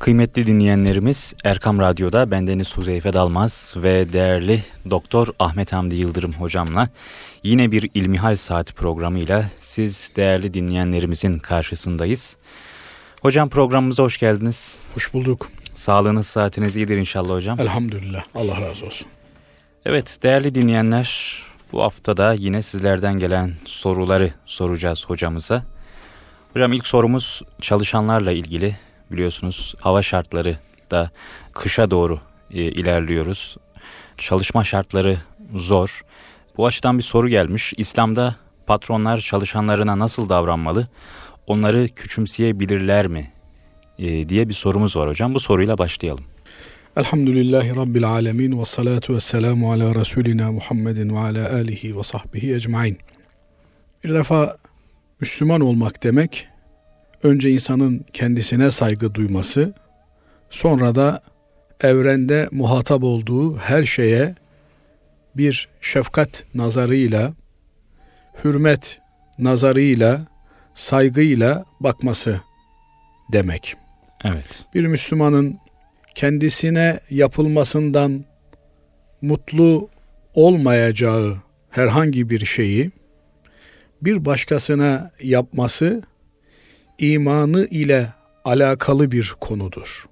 Kıymetli dinleyenlerimiz Erkam Radyo'da bendeniz Huzeyfe Dalmaz ve değerli Doktor Ahmet Hamdi Yıldırım hocamla yine bir İlmihal Saati programıyla siz değerli dinleyenlerimizin karşısındayız. Hocam programımıza hoş geldiniz. Hoş bulduk. Sağlığınız, saatiniz iyidir inşallah hocam. Elhamdülillah. Allah razı olsun. Evet değerli dinleyenler bu haftada yine sizlerden gelen soruları soracağız hocamıza. Hocam ilk sorumuz çalışanlarla ilgili biliyorsunuz hava şartları da kışa doğru e, ilerliyoruz. Çalışma şartları zor. Bu açıdan bir soru gelmiş. İslam'da patronlar çalışanlarına nasıl davranmalı? Onları küçümseyebilirler mi? E, diye bir sorumuz var hocam. Bu soruyla başlayalım. Elhamdülillahi Rabbil alemin ve salatu ve selamu ala Resulina Muhammedin ve ala alihi ve sahbihi ecmain. Bir defa Müslüman olmak demek, önce insanın kendisine saygı duyması, sonra da evrende muhatap olduğu her şeye bir şefkat nazarıyla, hürmet nazarıyla, saygıyla bakması demek. Evet. Bir Müslümanın kendisine yapılmasından mutlu olmayacağı herhangi bir şeyi bir başkasına yapması imanı ile alakalı bir konudur.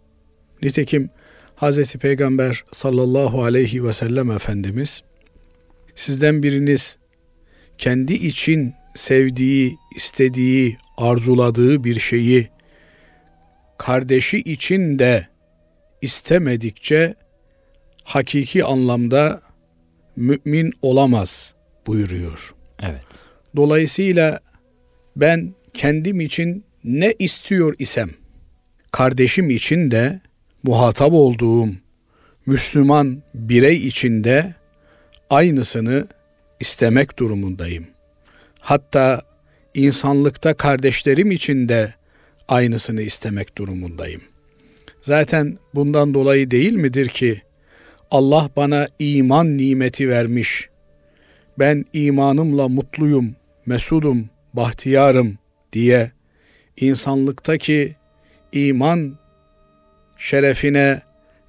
Nitekim Hz. Peygamber sallallahu aleyhi ve sellem Efendimiz sizden biriniz kendi için sevdiği, istediği, arzuladığı bir şeyi kardeşi için de istemedikçe hakiki anlamda mümin olamaz buyuruyor. Evet. Dolayısıyla ben kendim için ne istiyor isem kardeşim için de muhatap olduğum Müslüman birey için de aynısını istemek durumundayım. Hatta insanlıkta kardeşlerim için de aynısını istemek durumundayım. Zaten bundan dolayı değil midir ki Allah bana iman nimeti vermiş. Ben imanımla mutluyum, mesudum, bahtiyarım diye insanlıktaki iman şerefine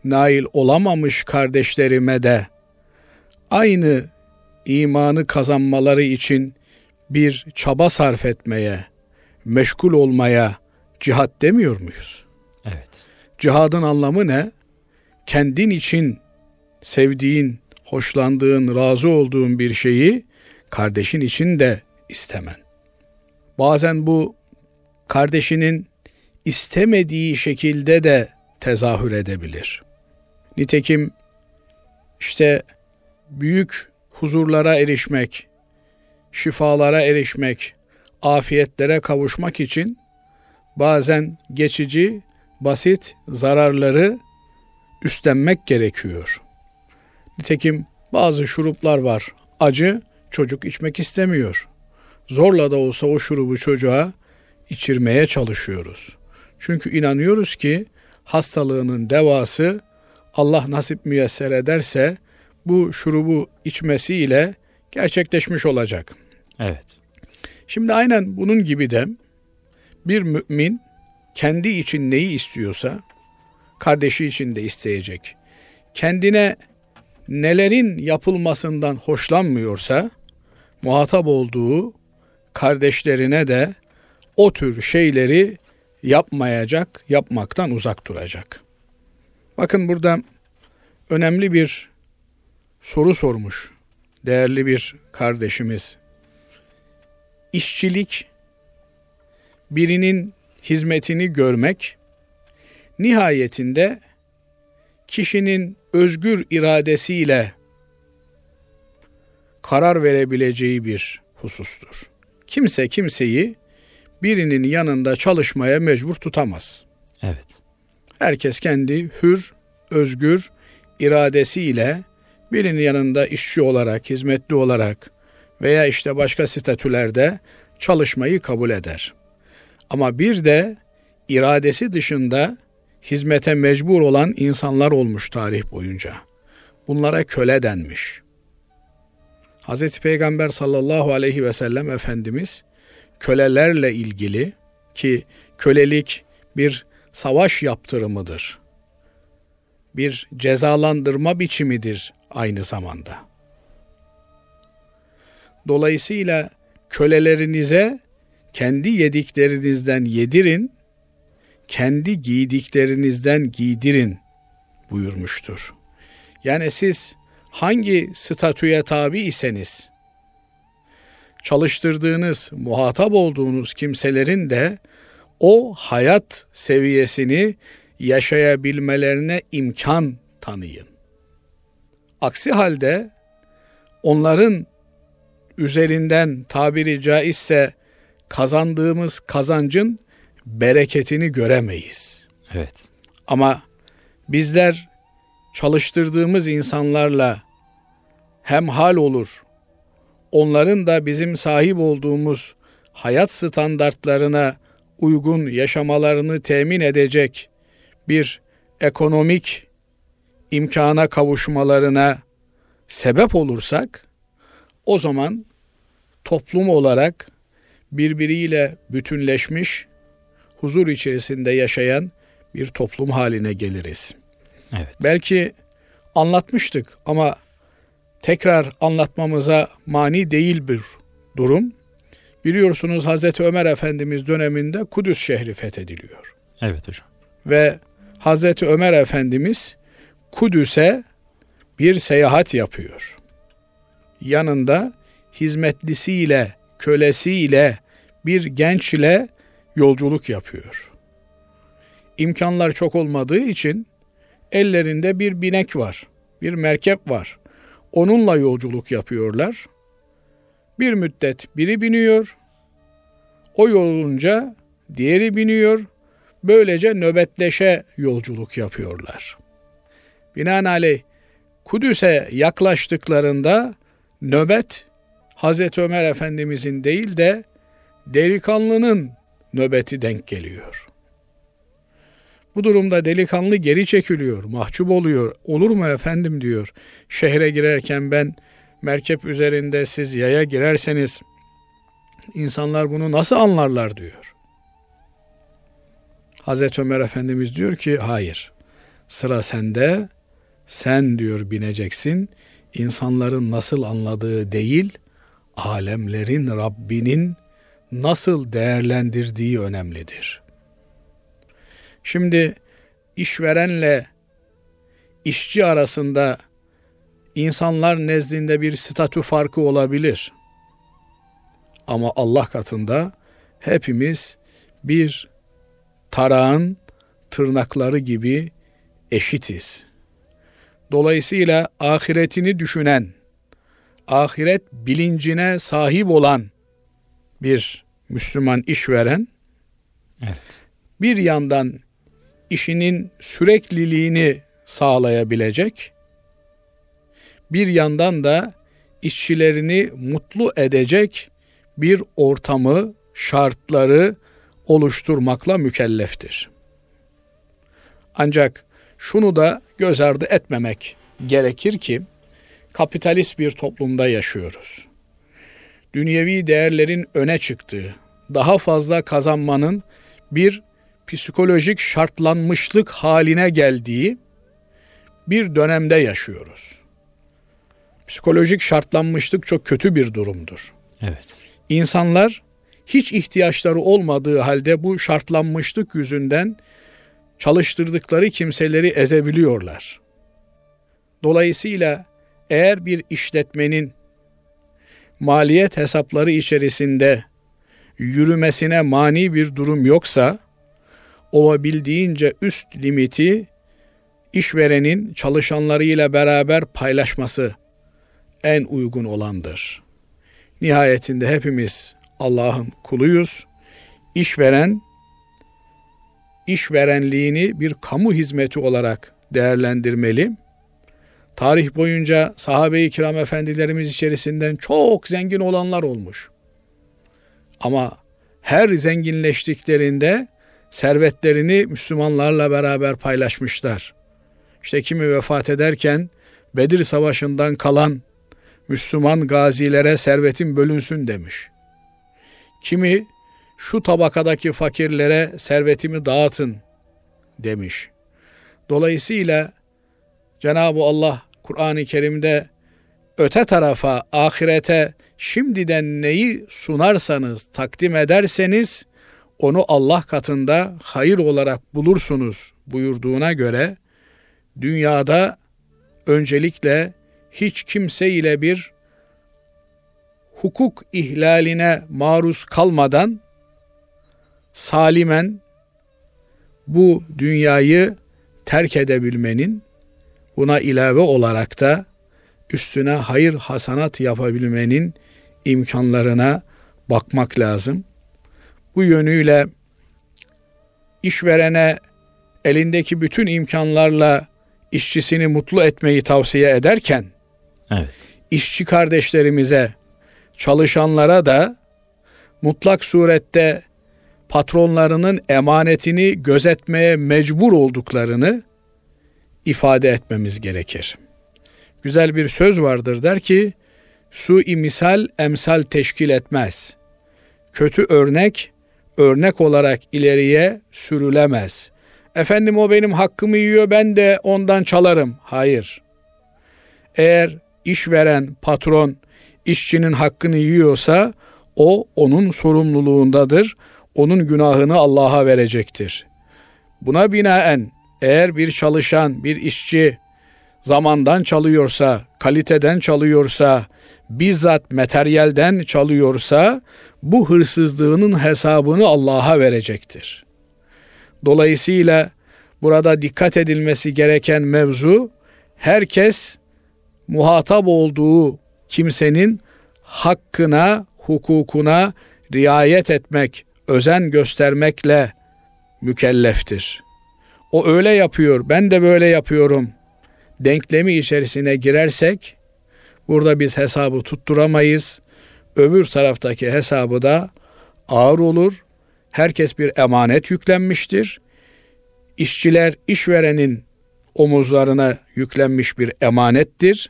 nail olamamış kardeşlerime de aynı imanı kazanmaları için bir çaba sarf etmeye, meşgul olmaya cihat demiyor muyuz? Evet. Cihadın anlamı ne? Kendin için sevdiğin, hoşlandığın, razı olduğun bir şeyi kardeşin için de istemen. Bazen bu kardeşinin istemediği şekilde de tezahür edebilir. Nitekim işte büyük huzurlara erişmek, şifalara erişmek, afiyetlere kavuşmak için bazen geçici, basit zararları üstlenmek gerekiyor. Nitekim bazı şuruplar var. Acı çocuk içmek istemiyor. Zorla da olsa o şurubu çocuğa içirmeye çalışıyoruz. Çünkü inanıyoruz ki hastalığının devası Allah nasip müyesser ederse bu şurubu içmesiyle gerçekleşmiş olacak. Evet. Şimdi aynen bunun gibi de bir mümin kendi için neyi istiyorsa kardeşi için de isteyecek. Kendine nelerin yapılmasından hoşlanmıyorsa muhatap olduğu kardeşlerine de o tür şeyleri yapmayacak, yapmaktan uzak duracak. Bakın burada önemli bir soru sormuş değerli bir kardeşimiz. İşçilik birinin hizmetini görmek nihayetinde kişinin özgür iradesiyle karar verebileceği bir husustur. Kimse kimseyi birinin yanında çalışmaya mecbur tutamaz. Evet. Herkes kendi hür, özgür iradesiyle birinin yanında işçi olarak, hizmetli olarak veya işte başka statülerde çalışmayı kabul eder. Ama bir de iradesi dışında hizmete mecbur olan insanlar olmuş tarih boyunca. Bunlara köle denmiş. Hz. Peygamber sallallahu aleyhi ve sellem Efendimiz kölelerle ilgili ki kölelik bir savaş yaptırımıdır. Bir cezalandırma biçimidir aynı zamanda. Dolayısıyla kölelerinize kendi yediklerinizden yedirin, kendi giydiklerinizden giydirin buyurmuştur. Yani siz hangi statüye tabi iseniz, çalıştırdığınız, muhatap olduğunuz kimselerin de o hayat seviyesini yaşayabilmelerine imkan tanıyın. Aksi halde onların üzerinden tabiri caizse kazandığımız kazancın bereketini göremeyiz. Evet. Ama bizler çalıştırdığımız insanlarla hem hal olur, onların da bizim sahip olduğumuz hayat standartlarına uygun yaşamalarını temin edecek bir ekonomik imkana kavuşmalarına sebep olursak o zaman toplum olarak birbiriyle bütünleşmiş, huzur içerisinde yaşayan bir toplum haline geliriz. Evet. Belki anlatmıştık ama tekrar anlatmamıza mani değil bir durum. Biliyorsunuz Hazreti Ömer Efendimiz döneminde Kudüs şehri fethediliyor. Evet hocam. Ve Hazreti Ömer Efendimiz Kudüs'e bir seyahat yapıyor. Yanında hizmetlisiyle, kölesiyle, bir genç ile yolculuk yapıyor. İmkanlar çok olmadığı için ellerinde bir binek var, bir merkep var. Onunla yolculuk yapıyorlar. Bir müddet biri biniyor, o yolunca diğeri biniyor. Böylece nöbetleşe yolculuk yapıyorlar. Binaenaleyh Kudüs'e yaklaştıklarında nöbet Hazreti Ömer Efendimizin değil de delikanlının nöbeti denk geliyor. Bu durumda delikanlı geri çekiliyor, mahcup oluyor. Olur mu efendim diyor. Şehre girerken ben merkep üzerinde siz yaya girerseniz insanlar bunu nasıl anlarlar diyor. Hazreti Ömer Efendimiz diyor ki hayır. Sıra sende. Sen diyor bineceksin. İnsanların nasıl anladığı değil, alemlerin Rabbinin nasıl değerlendirdiği önemlidir. Şimdi işverenle işçi arasında insanlar nezdinde bir statü farkı olabilir. Ama Allah katında hepimiz bir tarağın tırnakları gibi eşitiz. Dolayısıyla ahiretini düşünen, ahiret bilincine sahip olan bir Müslüman işveren evet. bir yandan işinin sürekliliğini sağlayabilecek, bir yandan da işçilerini mutlu edecek bir ortamı, şartları oluşturmakla mükelleftir. Ancak şunu da göz ardı etmemek gerekir ki kapitalist bir toplumda yaşıyoruz. Dünyevi değerlerin öne çıktığı, daha fazla kazanmanın bir psikolojik şartlanmışlık haline geldiği bir dönemde yaşıyoruz. Psikolojik şartlanmışlık çok kötü bir durumdur. Evet. İnsanlar hiç ihtiyaçları olmadığı halde bu şartlanmışlık yüzünden çalıştırdıkları kimseleri ezebiliyorlar. Dolayısıyla eğer bir işletmenin maliyet hesapları içerisinde yürümesine mani bir durum yoksa olabildiğince üst limiti işverenin çalışanlarıyla beraber paylaşması en uygun olandır. Nihayetinde hepimiz Allah'ın kuluyuz. İşveren işverenliğini bir kamu hizmeti olarak değerlendirmeli. Tarih boyunca sahabe-i kiram efendilerimiz içerisinden çok zengin olanlar olmuş. Ama her zenginleştiklerinde servetlerini Müslümanlarla beraber paylaşmışlar. İşte kimi vefat ederken Bedir Savaşı'ndan kalan Müslüman gazilere servetin bölünsün demiş. Kimi şu tabakadaki fakirlere servetimi dağıtın demiş. Dolayısıyla Cenab-ı Allah Kur'an-ı Kerim'de öte tarafa, ahirete şimdiden neyi sunarsanız, takdim ederseniz onu Allah katında hayır olarak bulursunuz buyurduğuna göre dünyada öncelikle hiç kimse ile bir hukuk ihlaline maruz kalmadan salimen bu dünyayı terk edebilmenin buna ilave olarak da üstüne hayır hasanat yapabilmenin imkanlarına bakmak lazım. Bu yönüyle işverene elindeki bütün imkanlarla işçisini mutlu etmeyi tavsiye ederken evet. işçi kardeşlerimize, çalışanlara da mutlak surette patronlarının emanetini gözetmeye mecbur olduklarını ifade etmemiz gerekir. Güzel bir söz vardır der ki, su misal emsal teşkil etmez. Kötü örnek örnek olarak ileriye sürülemez. Efendim o benim hakkımı yiyor ben de ondan çalarım. Hayır. Eğer işveren, patron işçinin hakkını yiyorsa o onun sorumluluğundadır. Onun günahını Allah'a verecektir. Buna binaen eğer bir çalışan, bir işçi zamandan çalıyorsa, kaliteden çalıyorsa, bizzat materyalden çalıyorsa bu hırsızlığının hesabını Allah'a verecektir. Dolayısıyla burada dikkat edilmesi gereken mevzu herkes muhatap olduğu kimsenin hakkına, hukukuna riayet etmek, özen göstermekle mükelleftir. O öyle yapıyor, ben de böyle yapıyorum. Denklemi içerisine girersek burada biz hesabı tutturamayız. Öbür taraftaki hesabı da ağır olur. Herkes bir emanet yüklenmiştir. İşçiler işverenin omuzlarına yüklenmiş bir emanettir.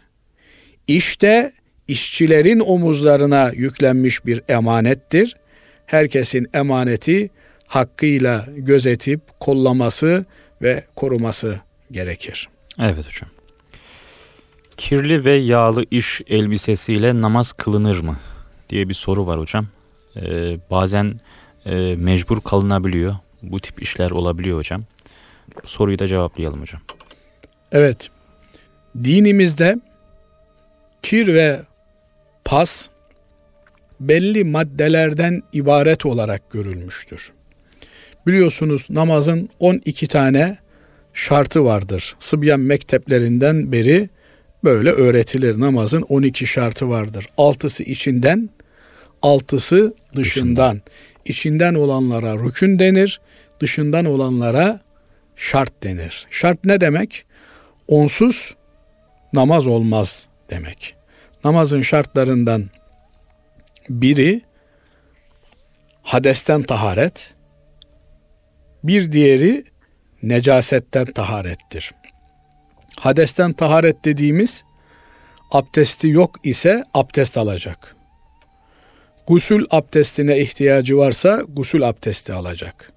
İşte işçilerin omuzlarına yüklenmiş bir emanettir. Herkesin emaneti hakkıyla gözetip kollaması ve koruması gerekir. Evet hocam. Kirli ve yağlı iş elbisesiyle namaz kılınır mı diye bir soru var hocam. Ee, bazen e, mecbur kalınabiliyor. Bu tip işler olabiliyor hocam. Bu soruyu da cevaplayalım hocam. Evet. Dinimizde kir ve pas belli maddelerden ibaret olarak görülmüştür. Biliyorsunuz namazın 12 tane şartı vardır. Sıbyan mekteplerinden beri böyle öğretilir. Namazın 12 şartı vardır. Altısı içinden, altısı dışından. İçinden olanlara rükün denir, dışından olanlara şart denir. Şart ne demek? Onsuz namaz olmaz demek. Namazın şartlarından biri hadesten taharet, bir diğeri necasetten taharettir. Hadesten taharet dediğimiz abdesti yok ise abdest alacak. Gusül abdestine ihtiyacı varsa gusül abdesti alacak.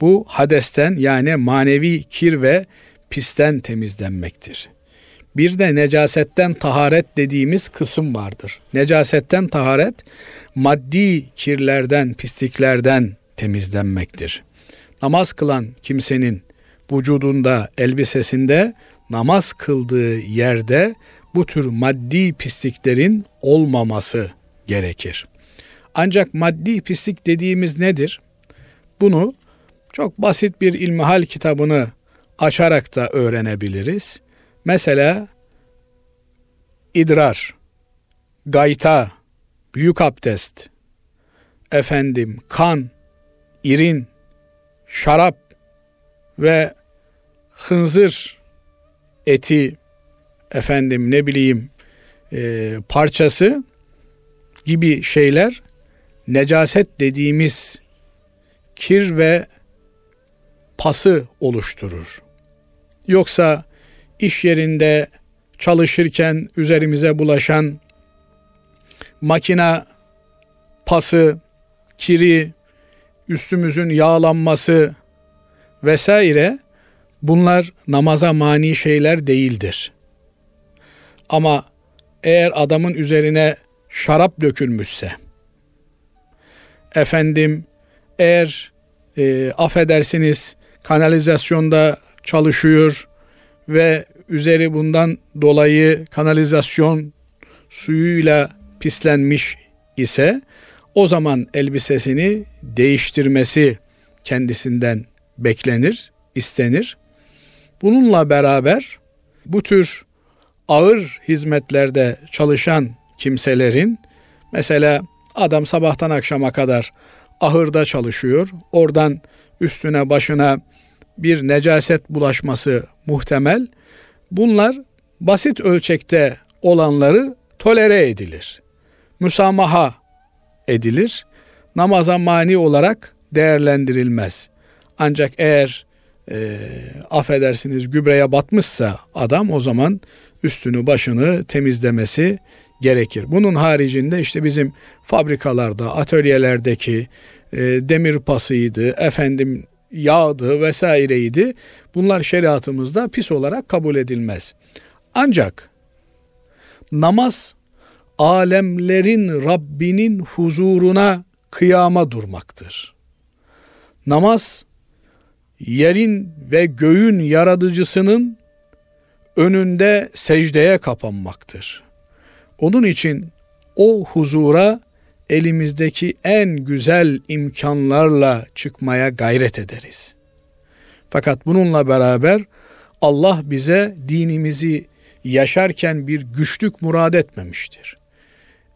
Bu hadesten yani manevi kir ve pisten temizlenmektir. Bir de necasetten taharet dediğimiz kısım vardır. Necasetten taharet maddi kirlerden, pisliklerden temizlenmektir. Namaz kılan kimsenin vücudunda, elbisesinde, namaz kıldığı yerde bu tür maddi pisliklerin olmaması gerekir. Ancak maddi pislik dediğimiz nedir? Bunu çok basit bir ilmihal kitabını açarak da öğrenebiliriz. Mesela idrar, gayta, büyük abdest, efendim kan, irin, şarap ve hınzır eti efendim ne bileyim e, parçası gibi şeyler necaset dediğimiz kir ve pası oluşturur. Yoksa iş yerinde çalışırken üzerimize bulaşan makina pası, kiri, üstümüzün yağlanması vesaire Bunlar namaza mani şeyler değildir. Ama eğer adamın üzerine şarap dökülmüşse, efendim eğer e, affedersiniz kanalizasyonda çalışıyor ve üzeri bundan dolayı kanalizasyon suyuyla pislenmiş ise o zaman elbisesini değiştirmesi kendisinden beklenir, istenir. Bununla beraber bu tür ağır hizmetlerde çalışan kimselerin mesela adam sabahtan akşama kadar ahırda çalışıyor. Oradan üstüne başına bir necaset bulaşması muhtemel. Bunlar basit ölçekte olanları tolere edilir. Müsamaha edilir. Namaza mani olarak değerlendirilmez. Ancak eğer e, affedersiniz gübreye batmışsa adam o zaman üstünü başını temizlemesi gerekir. Bunun haricinde işte bizim fabrikalarda, atölyelerdeki e, demir pasıydı, efendim yağdı vesaireydi. Bunlar şeriatımızda pis olarak kabul edilmez. Ancak namaz alemlerin Rabbinin huzuruna kıyama durmaktır. Namaz yerin ve göğün yaratıcısının önünde secdeye kapanmaktır. Onun için o huzura elimizdeki en güzel imkanlarla çıkmaya gayret ederiz. Fakat bununla beraber Allah bize dinimizi yaşarken bir güçlük murad etmemiştir.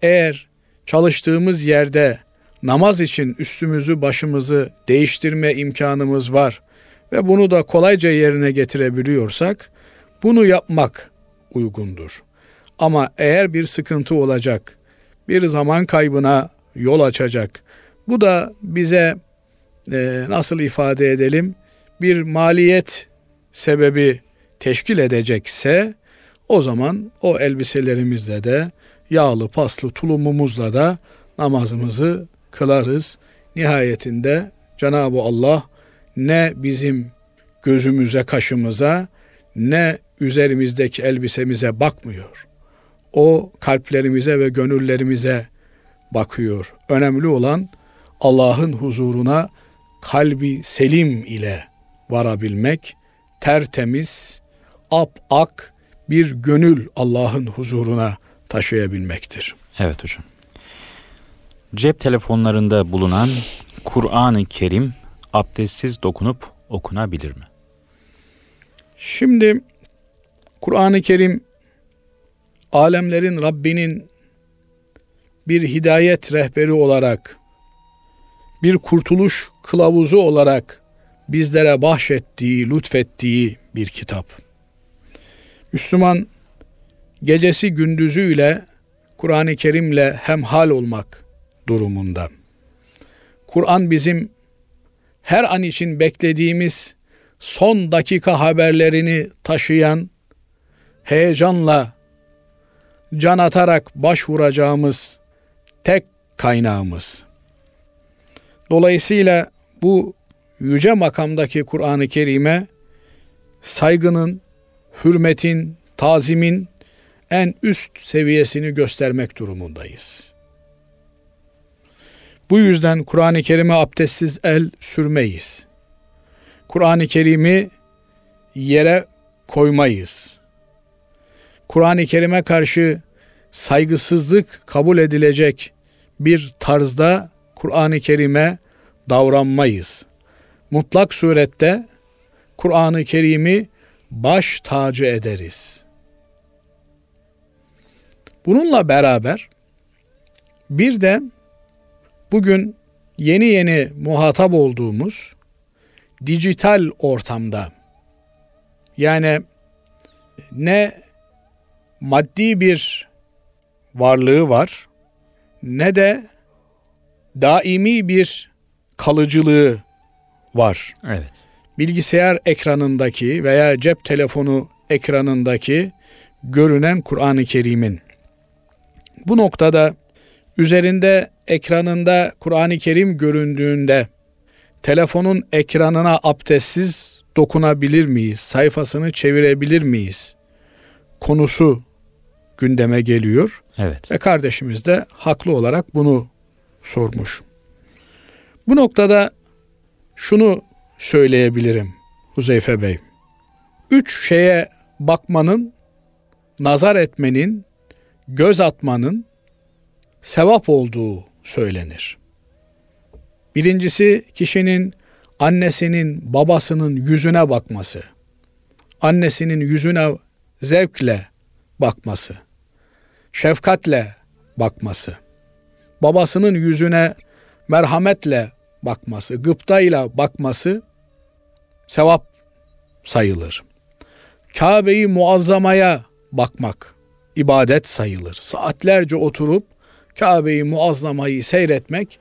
Eğer çalıştığımız yerde namaz için üstümüzü başımızı değiştirme imkanımız var ve bunu da kolayca yerine getirebiliyorsak bunu yapmak uygundur. Ama eğer bir sıkıntı olacak, bir zaman kaybına yol açacak, bu da bize e, nasıl ifade edelim bir maliyet sebebi teşkil edecekse o zaman o elbiselerimizle de yağlı paslı tulumumuzla da namazımızı kılarız. Nihayetinde Cenab-ı Allah ne bizim gözümüze, kaşımıza ne üzerimizdeki elbisemize bakmıyor. O kalplerimize ve gönüllerimize bakıyor. Önemli olan Allah'ın huzuruna kalbi selim ile varabilmek, tertemiz, ap ak bir gönül Allah'ın huzuruna taşıyabilmektir. Evet hocam. Cep telefonlarında bulunan Kur'an-ı Kerim abdestsiz dokunup okunabilir mi? Şimdi Kur'an-ı Kerim alemlerin Rabbinin bir hidayet rehberi olarak bir kurtuluş kılavuzu olarak bizlere bahşettiği, lütfettiği bir kitap. Müslüman gecesi gündüzüyle Kur'an-ı Kerim'le hemhal olmak durumunda. Kur'an bizim her an için beklediğimiz son dakika haberlerini taşıyan heyecanla can atarak başvuracağımız tek kaynağımız. Dolayısıyla bu yüce makamdaki Kur'an-ı Kerim'e saygının, hürmetin, tazimin en üst seviyesini göstermek durumundayız. Bu yüzden Kur'an-ı Kerim'e abdestsiz el sürmeyiz. Kur'an-ı Kerim'i yere koymayız. Kur'an-ı Kerim'e karşı saygısızlık kabul edilecek bir tarzda Kur'an-ı Kerim'e davranmayız. Mutlak surette Kur'an-ı Kerim'i baş tacı ederiz. Bununla beraber bir de bugün yeni yeni muhatap olduğumuz dijital ortamda yani ne maddi bir varlığı var ne de daimi bir kalıcılığı var. Evet. Bilgisayar ekranındaki veya cep telefonu ekranındaki görünen Kur'an-ı Kerim'in bu noktada üzerinde ekranında Kur'an-ı Kerim göründüğünde telefonun ekranına abdestsiz dokunabilir miyiz? Sayfasını çevirebilir miyiz? Konusu gündeme geliyor. Evet. Ve kardeşimiz de haklı olarak bunu sormuş. Bu noktada şunu söyleyebilirim Huzeyfe Bey. Üç şeye bakmanın, nazar etmenin, göz atmanın sevap olduğu söylenir. Birincisi kişinin annesinin, babasının yüzüne bakması. Annesinin yüzüne zevkle bakması. Şefkatle bakması. Babasının yüzüne merhametle bakması, gıptayla bakması sevap sayılır. Kabe'yi muazzamaya bakmak ibadet sayılır. Saatlerce oturup Kabe'yi muazzamayı seyretmek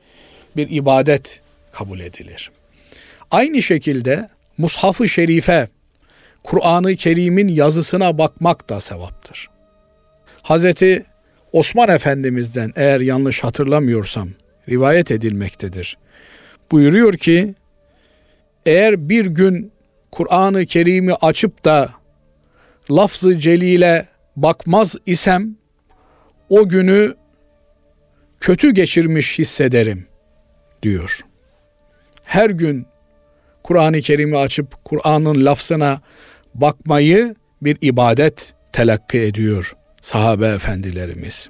bir ibadet kabul edilir. Aynı şekilde Mushaf-ı Şerife, Kur'an-ı Kerim'in yazısına bakmak da sevaptır. Hazreti Osman Efendimiz'den eğer yanlış hatırlamıyorsam rivayet edilmektedir. Buyuruyor ki eğer bir gün Kur'an-ı Kerim'i açıp da lafzı celile bakmaz isem o günü kötü geçirmiş hissederim diyor. Her gün Kur'an-ı Kerim'i açıp Kur'an'ın lafzına bakmayı bir ibadet telakki ediyor sahabe efendilerimiz.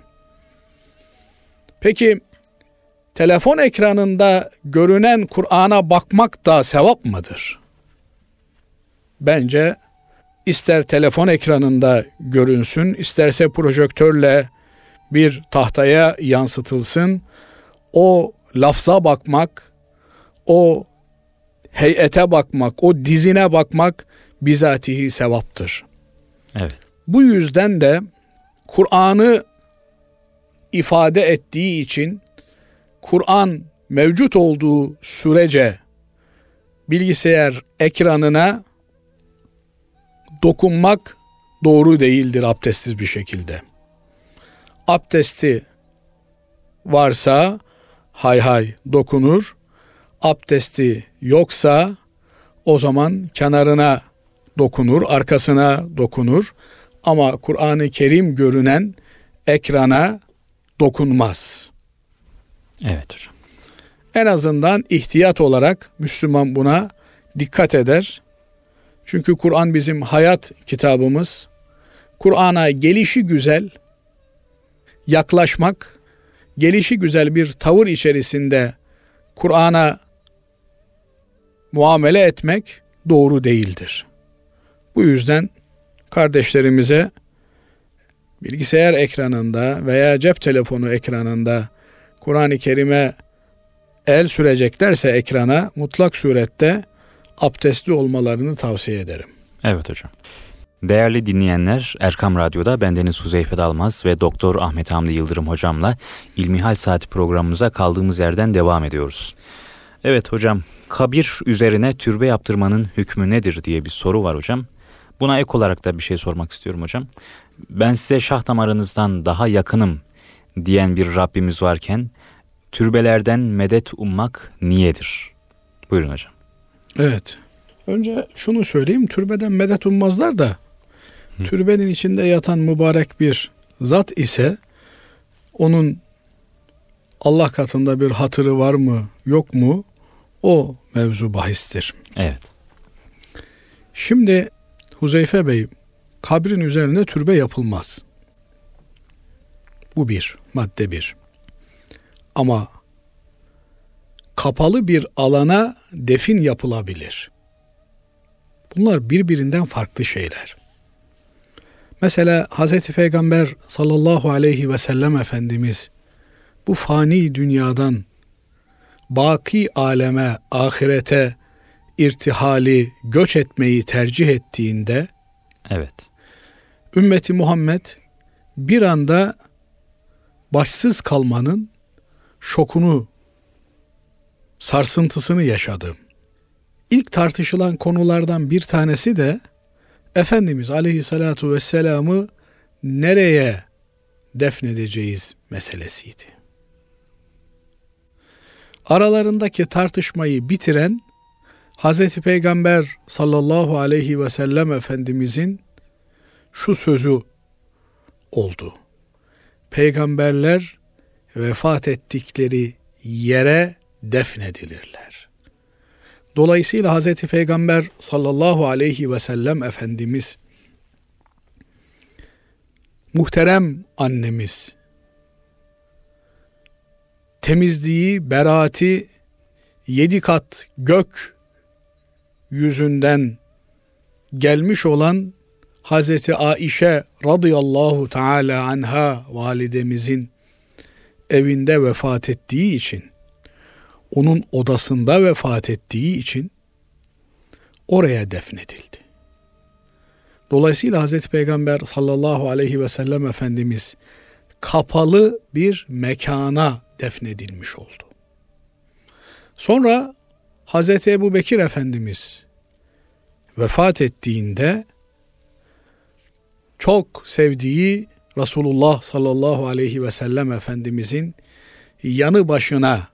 Peki telefon ekranında görünen Kur'an'a bakmak da sevap mıdır? Bence ister telefon ekranında görünsün, isterse projektörle bir tahtaya yansıtılsın. O lafza bakmak, o heyete bakmak, o dizine bakmak bizatihi sevaptır. Evet. Bu yüzden de Kur'an'ı ifade ettiği için Kur'an mevcut olduğu sürece bilgisayar ekranına dokunmak doğru değildir abdestsiz bir şekilde. Abdesti varsa hay hay dokunur. Abdesti yoksa o zaman kenarına dokunur, arkasına dokunur. Ama Kur'an-ı Kerim görünen ekrana dokunmaz. Evet hocam. En azından ihtiyat olarak Müslüman buna dikkat eder. Çünkü Kur'an bizim hayat kitabımız. Kur'an'a gelişi güzel yaklaşmak, gelişi güzel bir tavır içerisinde Kur'an'a muamele etmek doğru değildir. Bu yüzden kardeşlerimize bilgisayar ekranında veya cep telefonu ekranında Kur'an-ı Kerim'e el süreceklerse ekrana mutlak surette abdestli olmalarını tavsiye ederim. Evet hocam. Değerli dinleyenler, Erkam Radyo'da bendeniz Huzeyfe Dalmaz ve Doktor Ahmet Hamdi Yıldırım hocamla İlmihal Saati programımıza kaldığımız yerden devam ediyoruz. Evet hocam, kabir üzerine türbe yaptırmanın hükmü nedir diye bir soru var hocam. Buna ek olarak da bir şey sormak istiyorum hocam. Ben size şah damarınızdan daha yakınım diyen bir Rabbimiz varken türbelerden medet ummak niyedir? Buyurun hocam. Evet. Önce şunu söyleyeyim. Türbeden medet ummazlar da Hı. türbenin içinde yatan mübarek bir zat ise onun Allah katında bir hatırı var mı yok mu o mevzu bahistir. Evet. Şimdi Huzeyfe Bey kabrin üzerine türbe yapılmaz. Bu bir, madde bir. Ama kapalı bir alana defin yapılabilir. Bunlar birbirinden farklı şeyler. Mesela Hz. Peygamber sallallahu aleyhi ve sellem Efendimiz bu fani dünyadan baki aleme, ahirete irtihali, göç etmeyi tercih ettiğinde evet. Ümmeti Muhammed bir anda başsız kalmanın şokunu, sarsıntısını yaşadı. İlk tartışılan konulardan bir tanesi de Efendimiz Aleyhisselatu Vesselam'ı nereye defnedeceğiz meselesiydi. Aralarındaki tartışmayı bitiren Hazreti Peygamber sallallahu aleyhi ve sellem Efendimizin şu sözü oldu. Peygamberler vefat ettikleri yere defnedilirler. Dolayısıyla Hazreti Peygamber sallallahu aleyhi ve sellem Efendimiz muhterem annemiz temizliği, beraati yedi kat gök yüzünden gelmiş olan Hazreti Aişe radıyallahu teala anha validemizin evinde vefat ettiği için onun odasında vefat ettiği için oraya defnedildi. Dolayısıyla Hazreti Peygamber sallallahu aleyhi ve sellem Efendimiz kapalı bir mekana defnedilmiş oldu. Sonra Hazreti Ebu Bekir Efendimiz vefat ettiğinde çok sevdiği Resulullah sallallahu aleyhi ve sellem Efendimizin yanı başına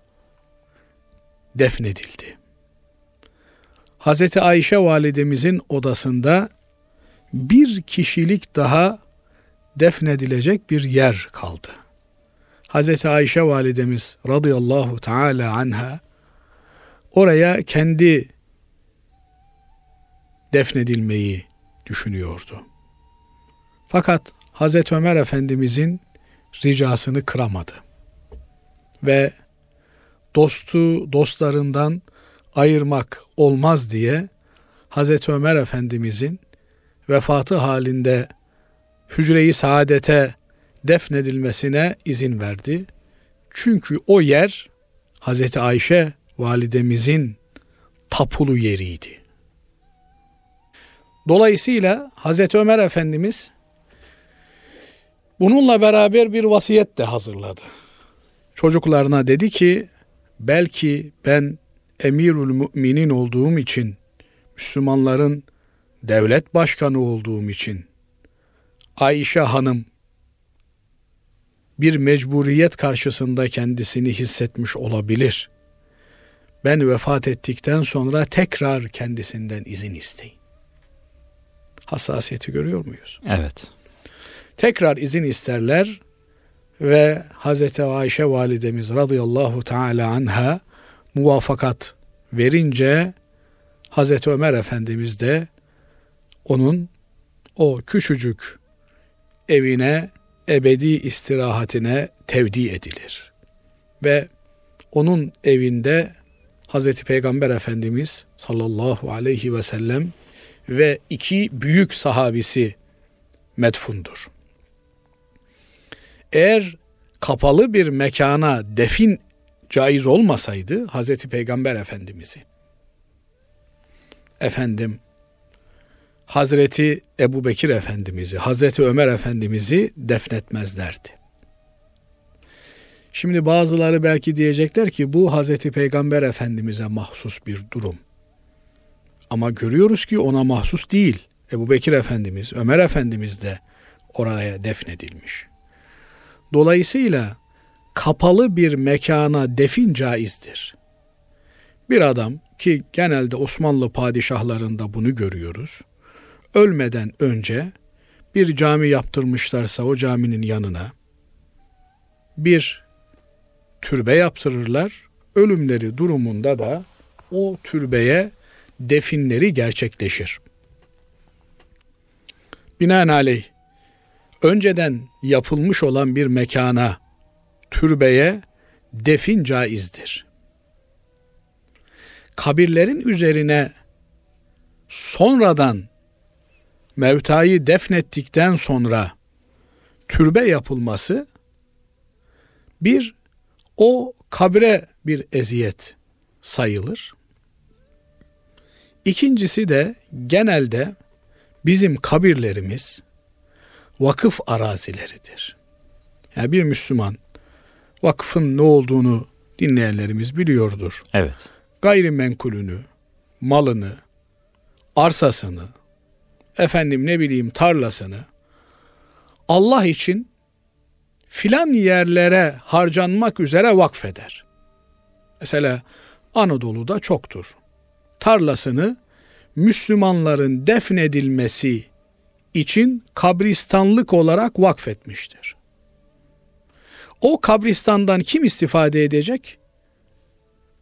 defnedildi. Hazreti Ayşe validemizin odasında bir kişilik daha defnedilecek bir yer kaldı. Hazreti Ayşe validemiz radıyallahu teala anha oraya kendi defnedilmeyi düşünüyordu. Fakat Hazreti Ömer Efendimizin ricasını kıramadı. Ve dostu dostlarından ayırmak olmaz diye Hazreti Ömer Efendimizin vefatı halinde hücre-i saadete defnedilmesine izin verdi. Çünkü o yer Hazreti Ayşe validemizin tapulu yeriydi. Dolayısıyla Hazreti Ömer Efendimiz bununla beraber bir vasiyet de hazırladı. Çocuklarına dedi ki belki ben emirül müminin olduğum için Müslümanların devlet başkanı olduğum için Ayşe Hanım bir mecburiyet karşısında kendisini hissetmiş olabilir. Ben vefat ettikten sonra tekrar kendisinden izin isteyin. Hassasiyeti görüyor muyuz? Evet. Tekrar izin isterler ve Hazreti Ayşe validemiz radıyallahu teala anha muvafakat verince Hazreti Ömer Efendimiz de onun o küçücük evine ebedi istirahatine tevdi edilir. Ve onun evinde Hazreti Peygamber Efendimiz sallallahu aleyhi ve sellem ve iki büyük sahabisi medfundur. Eğer kapalı bir mekana defin caiz olmasaydı Hazreti Peygamber Efendimiz'i efendim Hazreti Ebu Bekir Efendimiz'i, Hazreti Ömer Efendimiz'i defnetmezlerdi. Şimdi bazıları belki diyecekler ki bu Hazreti Peygamber Efendimiz'e mahsus bir durum. Ama görüyoruz ki ona mahsus değil. Ebu Bekir Efendimiz, Ömer Efendimiz de oraya defnedilmiş. Dolayısıyla kapalı bir mekana defin caizdir. Bir adam ki genelde Osmanlı padişahlarında bunu görüyoruz ölmeden önce bir cami yaptırmışlarsa o caminin yanına bir türbe yaptırırlar. Ölümleri durumunda da o türbeye definleri gerçekleşir. Binaenaleyh önceden yapılmış olan bir mekana, türbeye defin caizdir. Kabirlerin üzerine sonradan mevtayı defnettikten sonra türbe yapılması bir o kabre bir eziyet sayılır. İkincisi de genelde bizim kabirlerimiz vakıf arazileridir. Yani bir Müslüman vakfın ne olduğunu dinleyenlerimiz biliyordur. Evet. Gayrimenkulünü, malını, arsasını, efendim ne bileyim tarlasını Allah için filan yerlere harcanmak üzere vakfeder. Mesela Anadolu'da çoktur. tarlasını Müslümanların defnedilmesi için kabristanlık olarak vakfetmiştir. O kabristandan kim istifade edecek?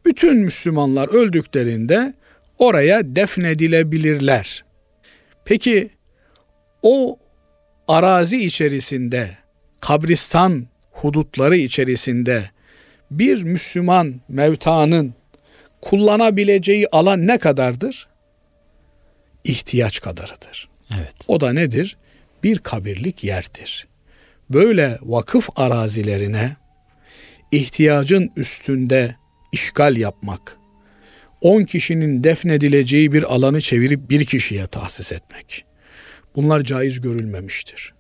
Bütün Müslümanlar öldüklerinde oraya defnedilebilirler. Peki o arazi içerisinde, kabristan hudutları içerisinde bir Müslüman mevtanın kullanabileceği alan ne kadardır? İhtiyaç kadarıdır. Evet. O da nedir? Bir kabirlik yerdir. Böyle vakıf arazilerine ihtiyacın üstünde işgal yapmak, 10 kişinin defnedileceği bir alanı çevirip bir kişiye tahsis etmek. Bunlar caiz görülmemiştir.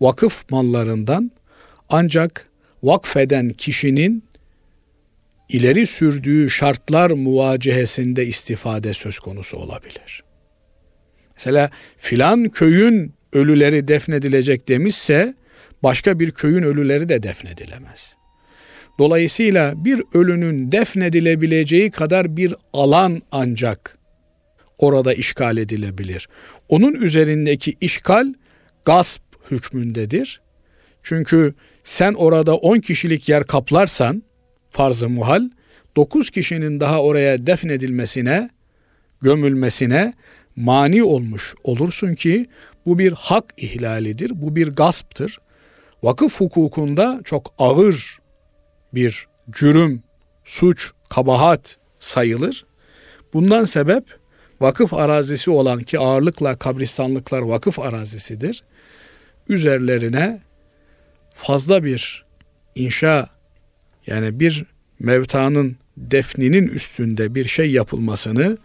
Vakıf mallarından ancak vakfeden kişinin ileri sürdüğü şartlar muvacehesinde istifade söz konusu olabilir. Mesela filan köyün ölüleri defnedilecek demişse başka bir köyün ölüleri de defnedilemez. Dolayısıyla bir ölünün defnedilebileceği kadar bir alan ancak orada işgal edilebilir. Onun üzerindeki işgal gasp hükmündedir. Çünkü sen orada 10 kişilik yer kaplarsan farz-ı muhal 9 kişinin daha oraya defnedilmesine, gömülmesine mani olmuş olursun ki bu bir hak ihlalidir, bu bir gasptır. Vakıf hukukunda çok ağır bir cürüm, suç, kabahat sayılır. Bundan sebep vakıf arazisi olan ki ağırlıkla kabristanlıklar vakıf arazisidir. Üzerlerine fazla bir inşa yani bir mevtanın defninin üstünde bir şey yapılmasını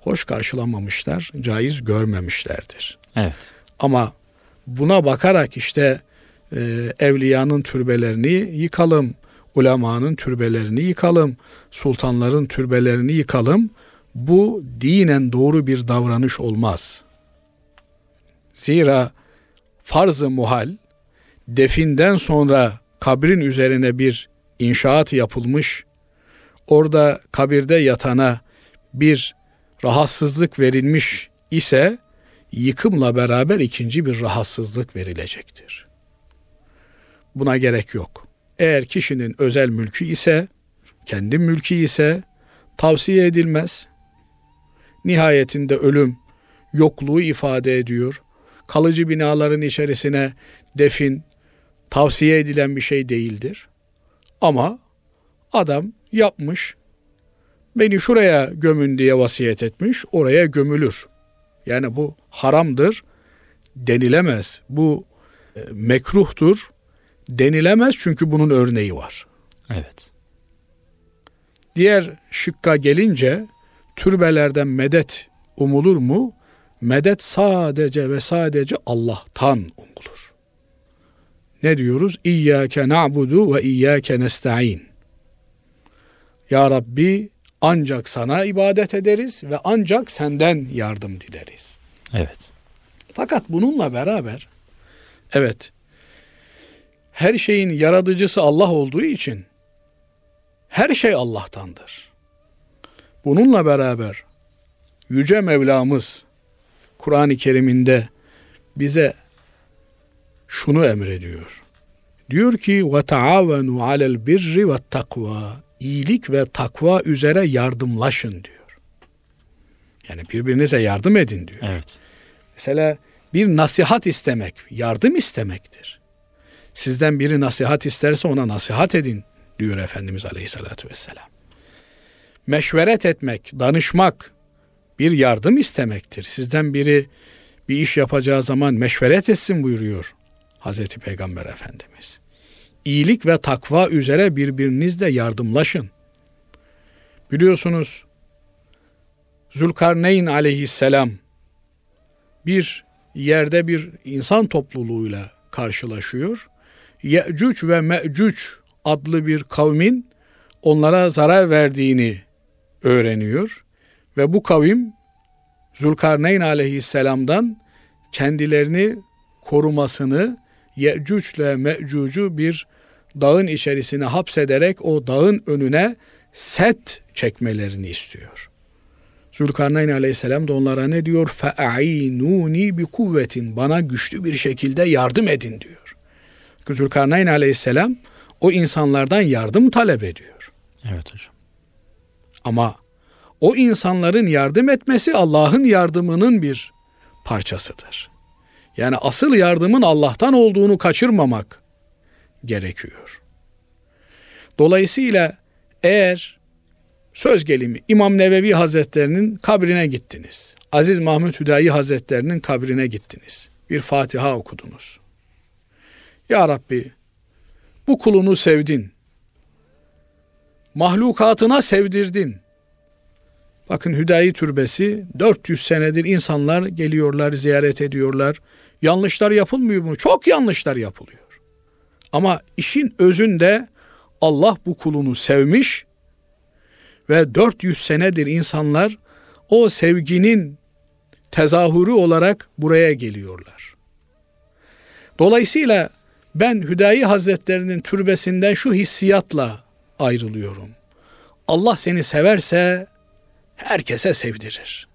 hoş karşılamamışlar, caiz görmemişlerdir. Evet. Ama buna bakarak işte e, evliyanın türbelerini yıkalım, ulemanın türbelerini yıkalım, sultanların türbelerini yıkalım. Bu dinen doğru bir davranış olmaz. Zira farz-ı muhal definden sonra kabrin üzerine bir inşaat yapılmış. Orada kabirde yatana bir rahatsızlık verilmiş ise yıkımla beraber ikinci bir rahatsızlık verilecektir. Buna gerek yok. Eğer kişinin özel mülkü ise, kendi mülkü ise tavsiye edilmez. Nihayetinde ölüm yokluğu ifade ediyor. Kalıcı binaların içerisine defin tavsiye edilen bir şey değildir. Ama adam yapmış, beni şuraya gömün diye vasiyet etmiş, oraya gömülür. Yani bu haramdır denilemez. Bu e, mekruhtur denilemez çünkü bunun örneği var. Evet. Diğer şıkka gelince türbelerden medet umulur mu? Medet sadece ve sadece Allah'tan umulur. Ne diyoruz? İyyâke na'budu ve iyyâke nesta'in. Ya Rabbi ancak sana ibadet ederiz ve ancak senden yardım dileriz. Evet. Fakat bununla beraber evet her şeyin yaratıcısı Allah olduğu için her şey Allah'tandır. Bununla beraber Yüce Mevlamız Kur'an-ı Kerim'inde bize şunu emrediyor. Diyor ki ve taavenu alel birri ve takva. İyilik ve takva üzere yardımlaşın diyor. Yani birbirinize yardım edin diyor. Evet. Mesela bir nasihat istemek, yardım istemektir. Sizden biri nasihat isterse ona nasihat edin diyor Efendimiz Aleyhisselatü Vesselam. Meşveret etmek, danışmak bir yardım istemektir. Sizden biri bir iş yapacağı zaman meşveret etsin buyuruyor Hazreti Peygamber Efendimiz. İyilik ve takva üzere birbirinizle yardımlaşın. Biliyorsunuz Zülkarneyn aleyhisselam bir yerde bir insan topluluğuyla karşılaşıyor. Ye'cuc ve Me'cuc adlı bir kavmin onlara zarar verdiğini öğreniyor ve bu kavim Zulkarneyn aleyhisselamdan kendilerini korumasını Ye'cuc ile Me'cuc'u bir dağın içerisine hapsederek o dağın önüne set çekmelerini istiyor. Zülkarneyn aleyhisselam da onlara ne diyor? Fe'ainuni bi kuvvetin. Bana güçlü bir şekilde yardım edin diyor. Zülkarneyn aleyhisselam o insanlardan yardım talep ediyor. Evet hocam. Ama o insanların yardım etmesi Allah'ın yardımının bir parçasıdır. Yani asıl yardımın Allah'tan olduğunu kaçırmamak gerekiyor. Dolayısıyla eğer söz gelimi İmam Nevevi Hazretlerinin kabrine gittiniz. Aziz Mahmud Hüdayi Hazretlerinin kabrine gittiniz. Bir Fatiha okudunuz. Ya Rabbi bu kulunu sevdin. Mahlukatına sevdirdin. Bakın Hüdayi Türbesi 400 senedir insanlar geliyorlar, ziyaret ediyorlar. Yanlışlar yapılmıyor mu? Çok yanlışlar yapılıyor. Ama işin özünde Allah bu kulunu sevmiş ve 400 senedir insanlar o sevginin tezahürü olarak buraya geliyorlar. Dolayısıyla ben Hüdayi Hazretlerinin türbesinden şu hissiyatla ayrılıyorum. Allah seni severse herkese sevdirir.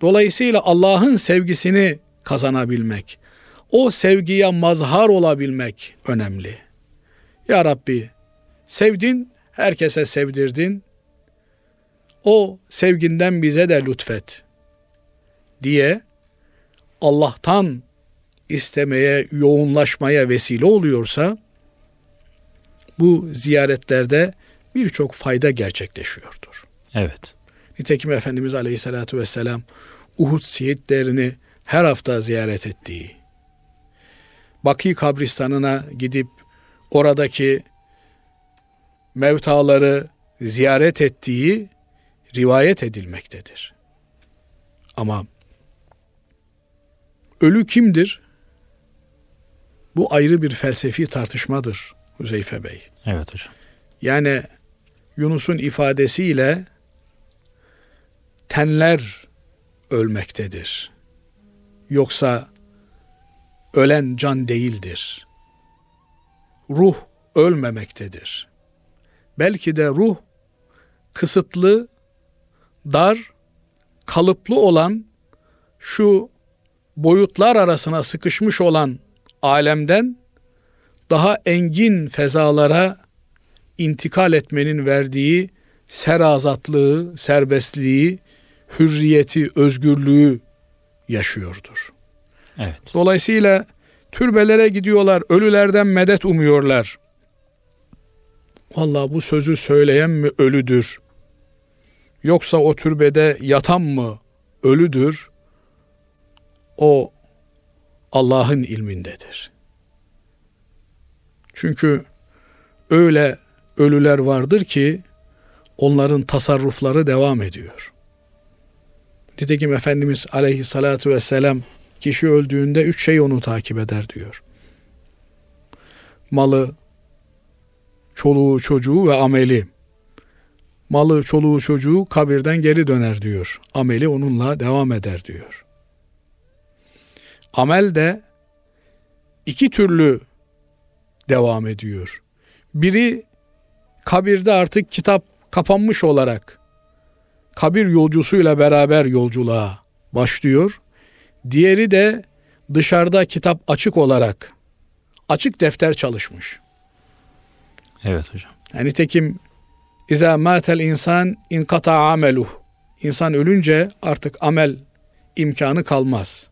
Dolayısıyla Allah'ın sevgisini kazanabilmek, o sevgiye mazhar olabilmek önemli. Ya Rabbi sevdin, herkese sevdirdin. O sevginden bize de lütfet diye Allah'tan istemeye, yoğunlaşmaya vesile oluyorsa bu ziyaretlerde birçok fayda gerçekleşiyordur. Evet. Nitekim Efendimiz Aleyhisselatü Vesselam Uhud şehitlerini her hafta ziyaret ettiği, Baki kabristanına gidip oradaki mevtaları ziyaret ettiği rivayet edilmektedir. Ama ölü kimdir? Bu ayrı bir felsefi tartışmadır Huzeyfe Bey. Evet hocam. Yani Yunus'un ifadesiyle tenler ölmektedir. Yoksa ölen can değildir. Ruh ölmemektedir. Belki de ruh kısıtlı, dar, kalıplı olan şu boyutlar arasına sıkışmış olan alemden daha engin fezalara intikal etmenin verdiği serazatlığı, serbestliği, hürriyeti, özgürlüğü yaşıyordur. Evet. Dolayısıyla türbelere gidiyorlar, ölülerden medet umuyorlar. Vallahi bu sözü söyleyen mi ölüdür? Yoksa o türbede yatan mı ölüdür? O Allah'ın ilmindedir. Çünkü öyle ölüler vardır ki onların tasarrufları devam ediyor. Nitekim Efendimiz aleyhissalatu vesselam kişi öldüğünde üç şey onu takip eder diyor. Malı, çoluğu, çocuğu ve ameli. Malı, çoluğu, çocuğu kabirden geri döner diyor. Ameli onunla devam eder diyor. Amel de iki türlü devam ediyor. Biri kabirde artık kitap kapanmış olarak kabir yolcusuyla beraber yolculuğa başlıyor. Diğeri de dışarıda kitap açık olarak açık defter çalışmış. Evet hocam. Yani tekim İza matel insan inkata ameluh. İnsan ölünce artık amel imkanı kalmaz.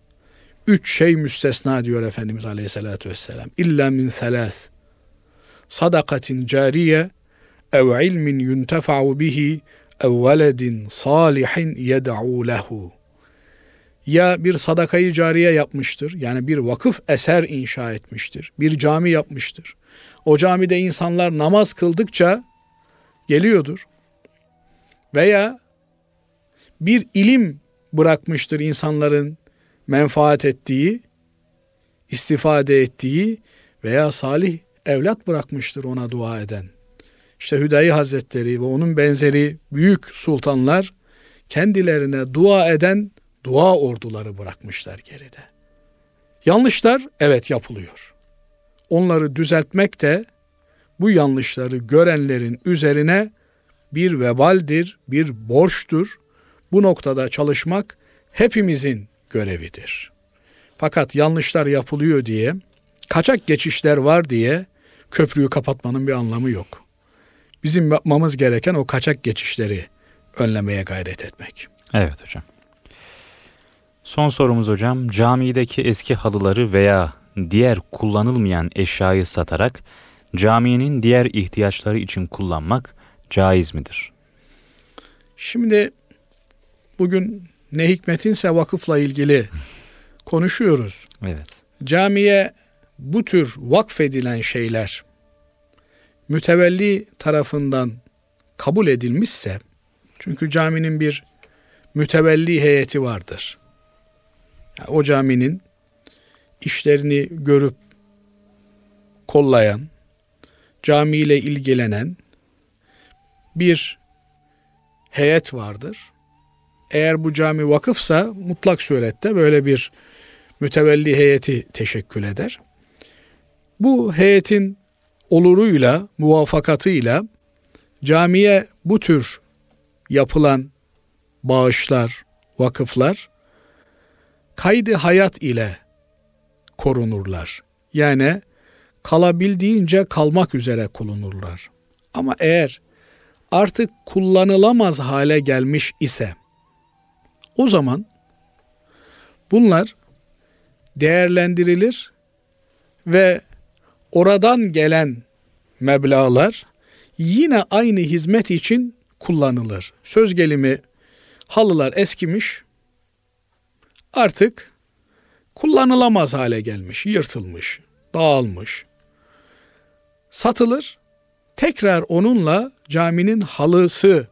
Üç şey müstesna diyor Efendimiz Aleyhisselatü Vesselam. İlla min selas. Sadakatin cariye ev ilmin yuntefa'u bihi ev veledin salihin yed'u lehu. Ya bir sadakayı cariye yapmıştır. Yani bir vakıf eser inşa etmiştir. Bir cami yapmıştır. O camide insanlar namaz kıldıkça geliyordur. Veya bir ilim bırakmıştır insanların menfaat ettiği, istifade ettiği veya salih evlat bırakmıştır ona dua eden. İşte Hüdayi Hazretleri ve onun benzeri büyük sultanlar kendilerine dua eden dua orduları bırakmışlar geride. Yanlışlar evet yapılıyor. Onları düzeltmek de bu yanlışları görenlerin üzerine bir vebaldir, bir borçtur. Bu noktada çalışmak hepimizin görevidir. Fakat yanlışlar yapılıyor diye, kaçak geçişler var diye köprüyü kapatmanın bir anlamı yok. Bizim yapmamız gereken o kaçak geçişleri önlemeye gayret etmek. Evet hocam. Son sorumuz hocam. Camideki eski halıları veya diğer kullanılmayan eşyayı satarak caminin diğer ihtiyaçları için kullanmak caiz midir? Şimdi bugün ne hikmetinse vakıfla ilgili konuşuyoruz. Evet. Camiye bu tür vakfedilen şeyler mütevelli tarafından kabul edilmişse çünkü caminin bir mütevelli heyeti vardır. Yani o caminin işlerini görüp kollayan, camiyle ilgilenen bir heyet vardır. Eğer bu cami vakıfsa mutlak surette böyle bir mütevelli heyeti teşekkül eder. Bu heyetin oluruyla, muvafakatıyla camiye bu tür yapılan bağışlar, vakıflar kaydı hayat ile korunurlar. Yani kalabildiğince kalmak üzere kullanırlar. Ama eğer artık kullanılamaz hale gelmiş ise o zaman bunlar değerlendirilir ve oradan gelen meblalar yine aynı hizmet için kullanılır. Söz gelimi halılar eskimiş, artık kullanılamaz hale gelmiş, yırtılmış, dağılmış. Satılır, tekrar onunla caminin halısı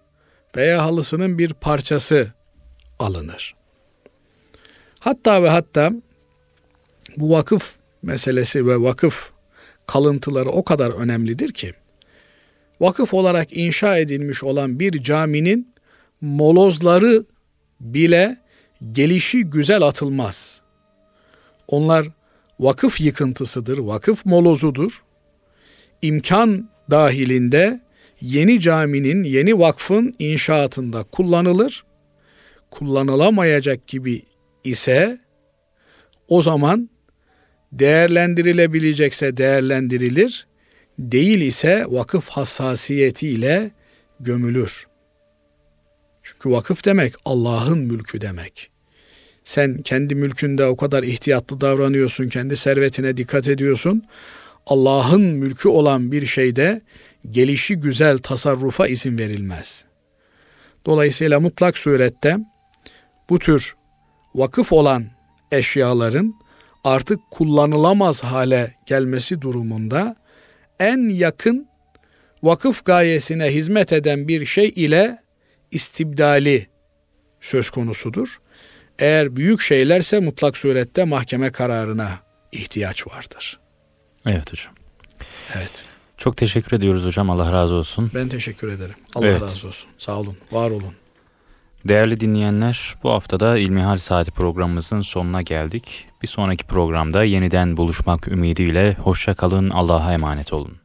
veya halısının bir parçası alınır. Hatta ve hatta bu vakıf meselesi ve vakıf kalıntıları o kadar önemlidir ki vakıf olarak inşa edilmiş olan bir caminin molozları bile gelişi güzel atılmaz. Onlar vakıf yıkıntısıdır, vakıf molozudur. İmkan dahilinde yeni caminin, yeni vakfın inşaatında kullanılır. Kullanılamayacak gibi ise o zaman değerlendirilebilecekse değerlendirilir, değil ise vakıf hassasiyetiyle gömülür. Çünkü vakıf demek Allah'ın mülkü demek. Sen kendi mülkünde o kadar ihtiyatlı davranıyorsun, kendi servetine dikkat ediyorsun. Allah'ın mülkü olan bir şeyde gelişi güzel tasarrufa izin verilmez. Dolayısıyla mutlak surette bu tür vakıf olan eşyaların artık kullanılamaz hale gelmesi durumunda en yakın vakıf gayesine hizmet eden bir şey ile istibdali söz konusudur. Eğer büyük şeylerse mutlak surette mahkeme kararına ihtiyaç vardır. Evet hocam. Evet. Çok teşekkür ediyoruz hocam. Allah razı olsun. Ben teşekkür ederim. Allah Evet. razı olsun. Sağ olun. Var olun. Değerli dinleyenler, bu haftada İlmihal Saati programımızın sonuna geldik. Bir sonraki programda yeniden buluşmak ümidiyle hoşça kalın, Allah'a emanet olun.